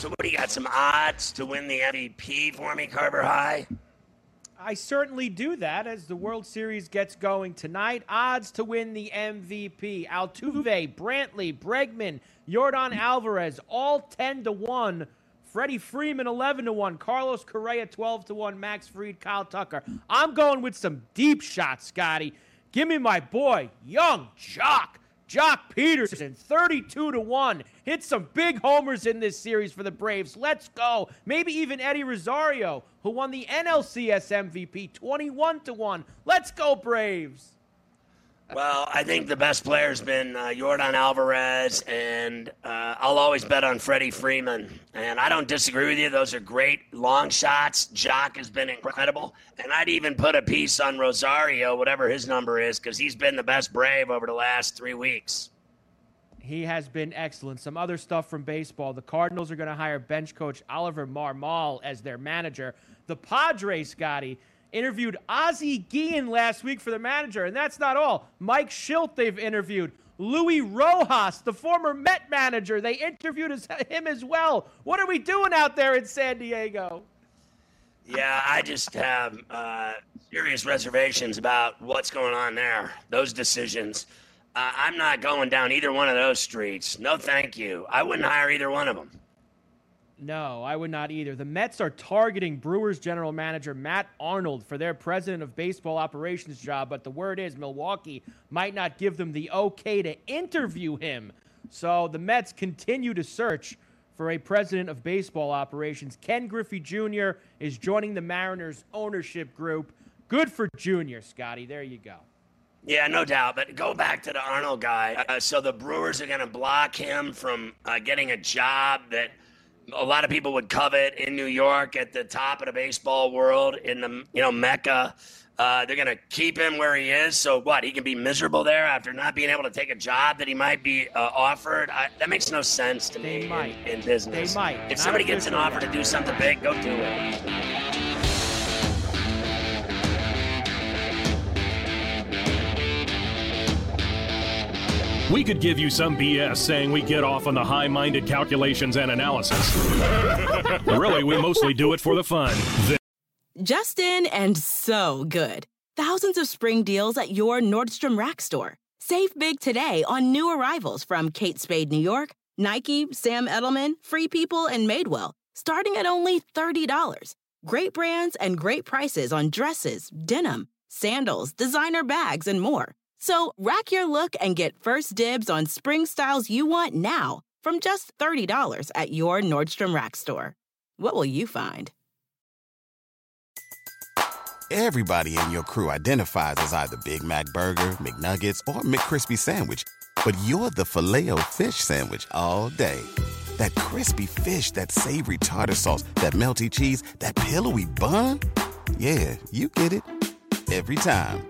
[SPEAKER 1] Somebody got some odds to win the MVP for me, Carver High?
[SPEAKER 5] I certainly do that as the World Series gets going tonight. Odds to win the MVP. Altuve, Brantley, Bregman, Yordan Alvarez, all 10 to 1. Freddie Freeman, 11 to 1. Carlos Correa, 12 to 1. Max Fried, Kyle Tucker. I'm going with some deep shots, Scotty. Give me my boy, Young Joc. Joc Pederson, 32 to 1. Hit some big homers in this series for the Braves. Let's go. Maybe even Eddie Rosario, who won the NLCS MVP, 21 to 1. Let's go, Braves.
[SPEAKER 1] Well, I think the best player's been uh, Yordan Alvarez, and uh, I'll always bet on Freddie Freeman. And I don't disagree with you; those are great long shots. Joc has been incredible, and I'd even put a piece on Rosario, whatever his number is, because he's been the best Brave over the last three weeks.
[SPEAKER 5] He has been excellent. Some other stuff from baseball. The Cardinals are going to hire bench coach Oliver Marmol as their manager. The Padres, Scotty, interviewed Ozzie Guillen last week for the manager, and that's not all. Mike Shildt, they've interviewed. Louis Rojas, the former Met manager, they interviewed him as well. What are we doing out there in San Diego?
[SPEAKER 1] Yeah, I just have uh, serious reservations about what's going on there. Those decisions. Uh, I'm not going down either one of those streets. No, thank you. I wouldn't hire either one of them.
[SPEAKER 5] No, I would not either. The Mets are targeting Brewers general manager Matt Arnold for their president of baseball operations job, but the word is Milwaukee might not give them the okay to interview him. So the Mets continue to search for a president of baseball operations. Ken Griffey Jr. is joining the Mariners ownership group. Good for Jr., Scotty. There you go.
[SPEAKER 1] Yeah, no doubt. But go back to the Arnold guy. Uh, so the Brewers are going to block him from uh, getting a job that – a lot of people would covet in New York at the top of the baseball world in the you know Mecca. Uh, they're gonna keep him where he is. So what? He can be miserable there after not being able to take a job that he might be uh, offered. I, that makes no sense to
[SPEAKER 5] they
[SPEAKER 1] me
[SPEAKER 5] might.
[SPEAKER 1] In, in business.
[SPEAKER 5] They might.
[SPEAKER 1] If somebody gets an offer to do something big, go do it.
[SPEAKER 23] We could give you some BS saying we get off on the high minded calculations and analysis. really, we mostly do it for the fun.
[SPEAKER 3] Just in and so good. Thousands of spring deals at your Nordstrom Rack store. Save big today on new arrivals from Kate Spade New York, Nike, Sam Edelman, Free People, and Madewell, starting at only $30. Great brands and great prices on dresses, denim, sandals, designer bags, and more. So rack your look and get first dibs on spring styles you want now from just $30 at your Nordstrom Rack store. What will you find?
[SPEAKER 4] Everybody in your crew identifies as either Big Mac Burger, McNuggets, or McCrispy Sandwich. But you're the filet fish Sandwich all day. That crispy fish, that savory tartar sauce, that melty cheese, that pillowy bun. Yeah, you get it every time.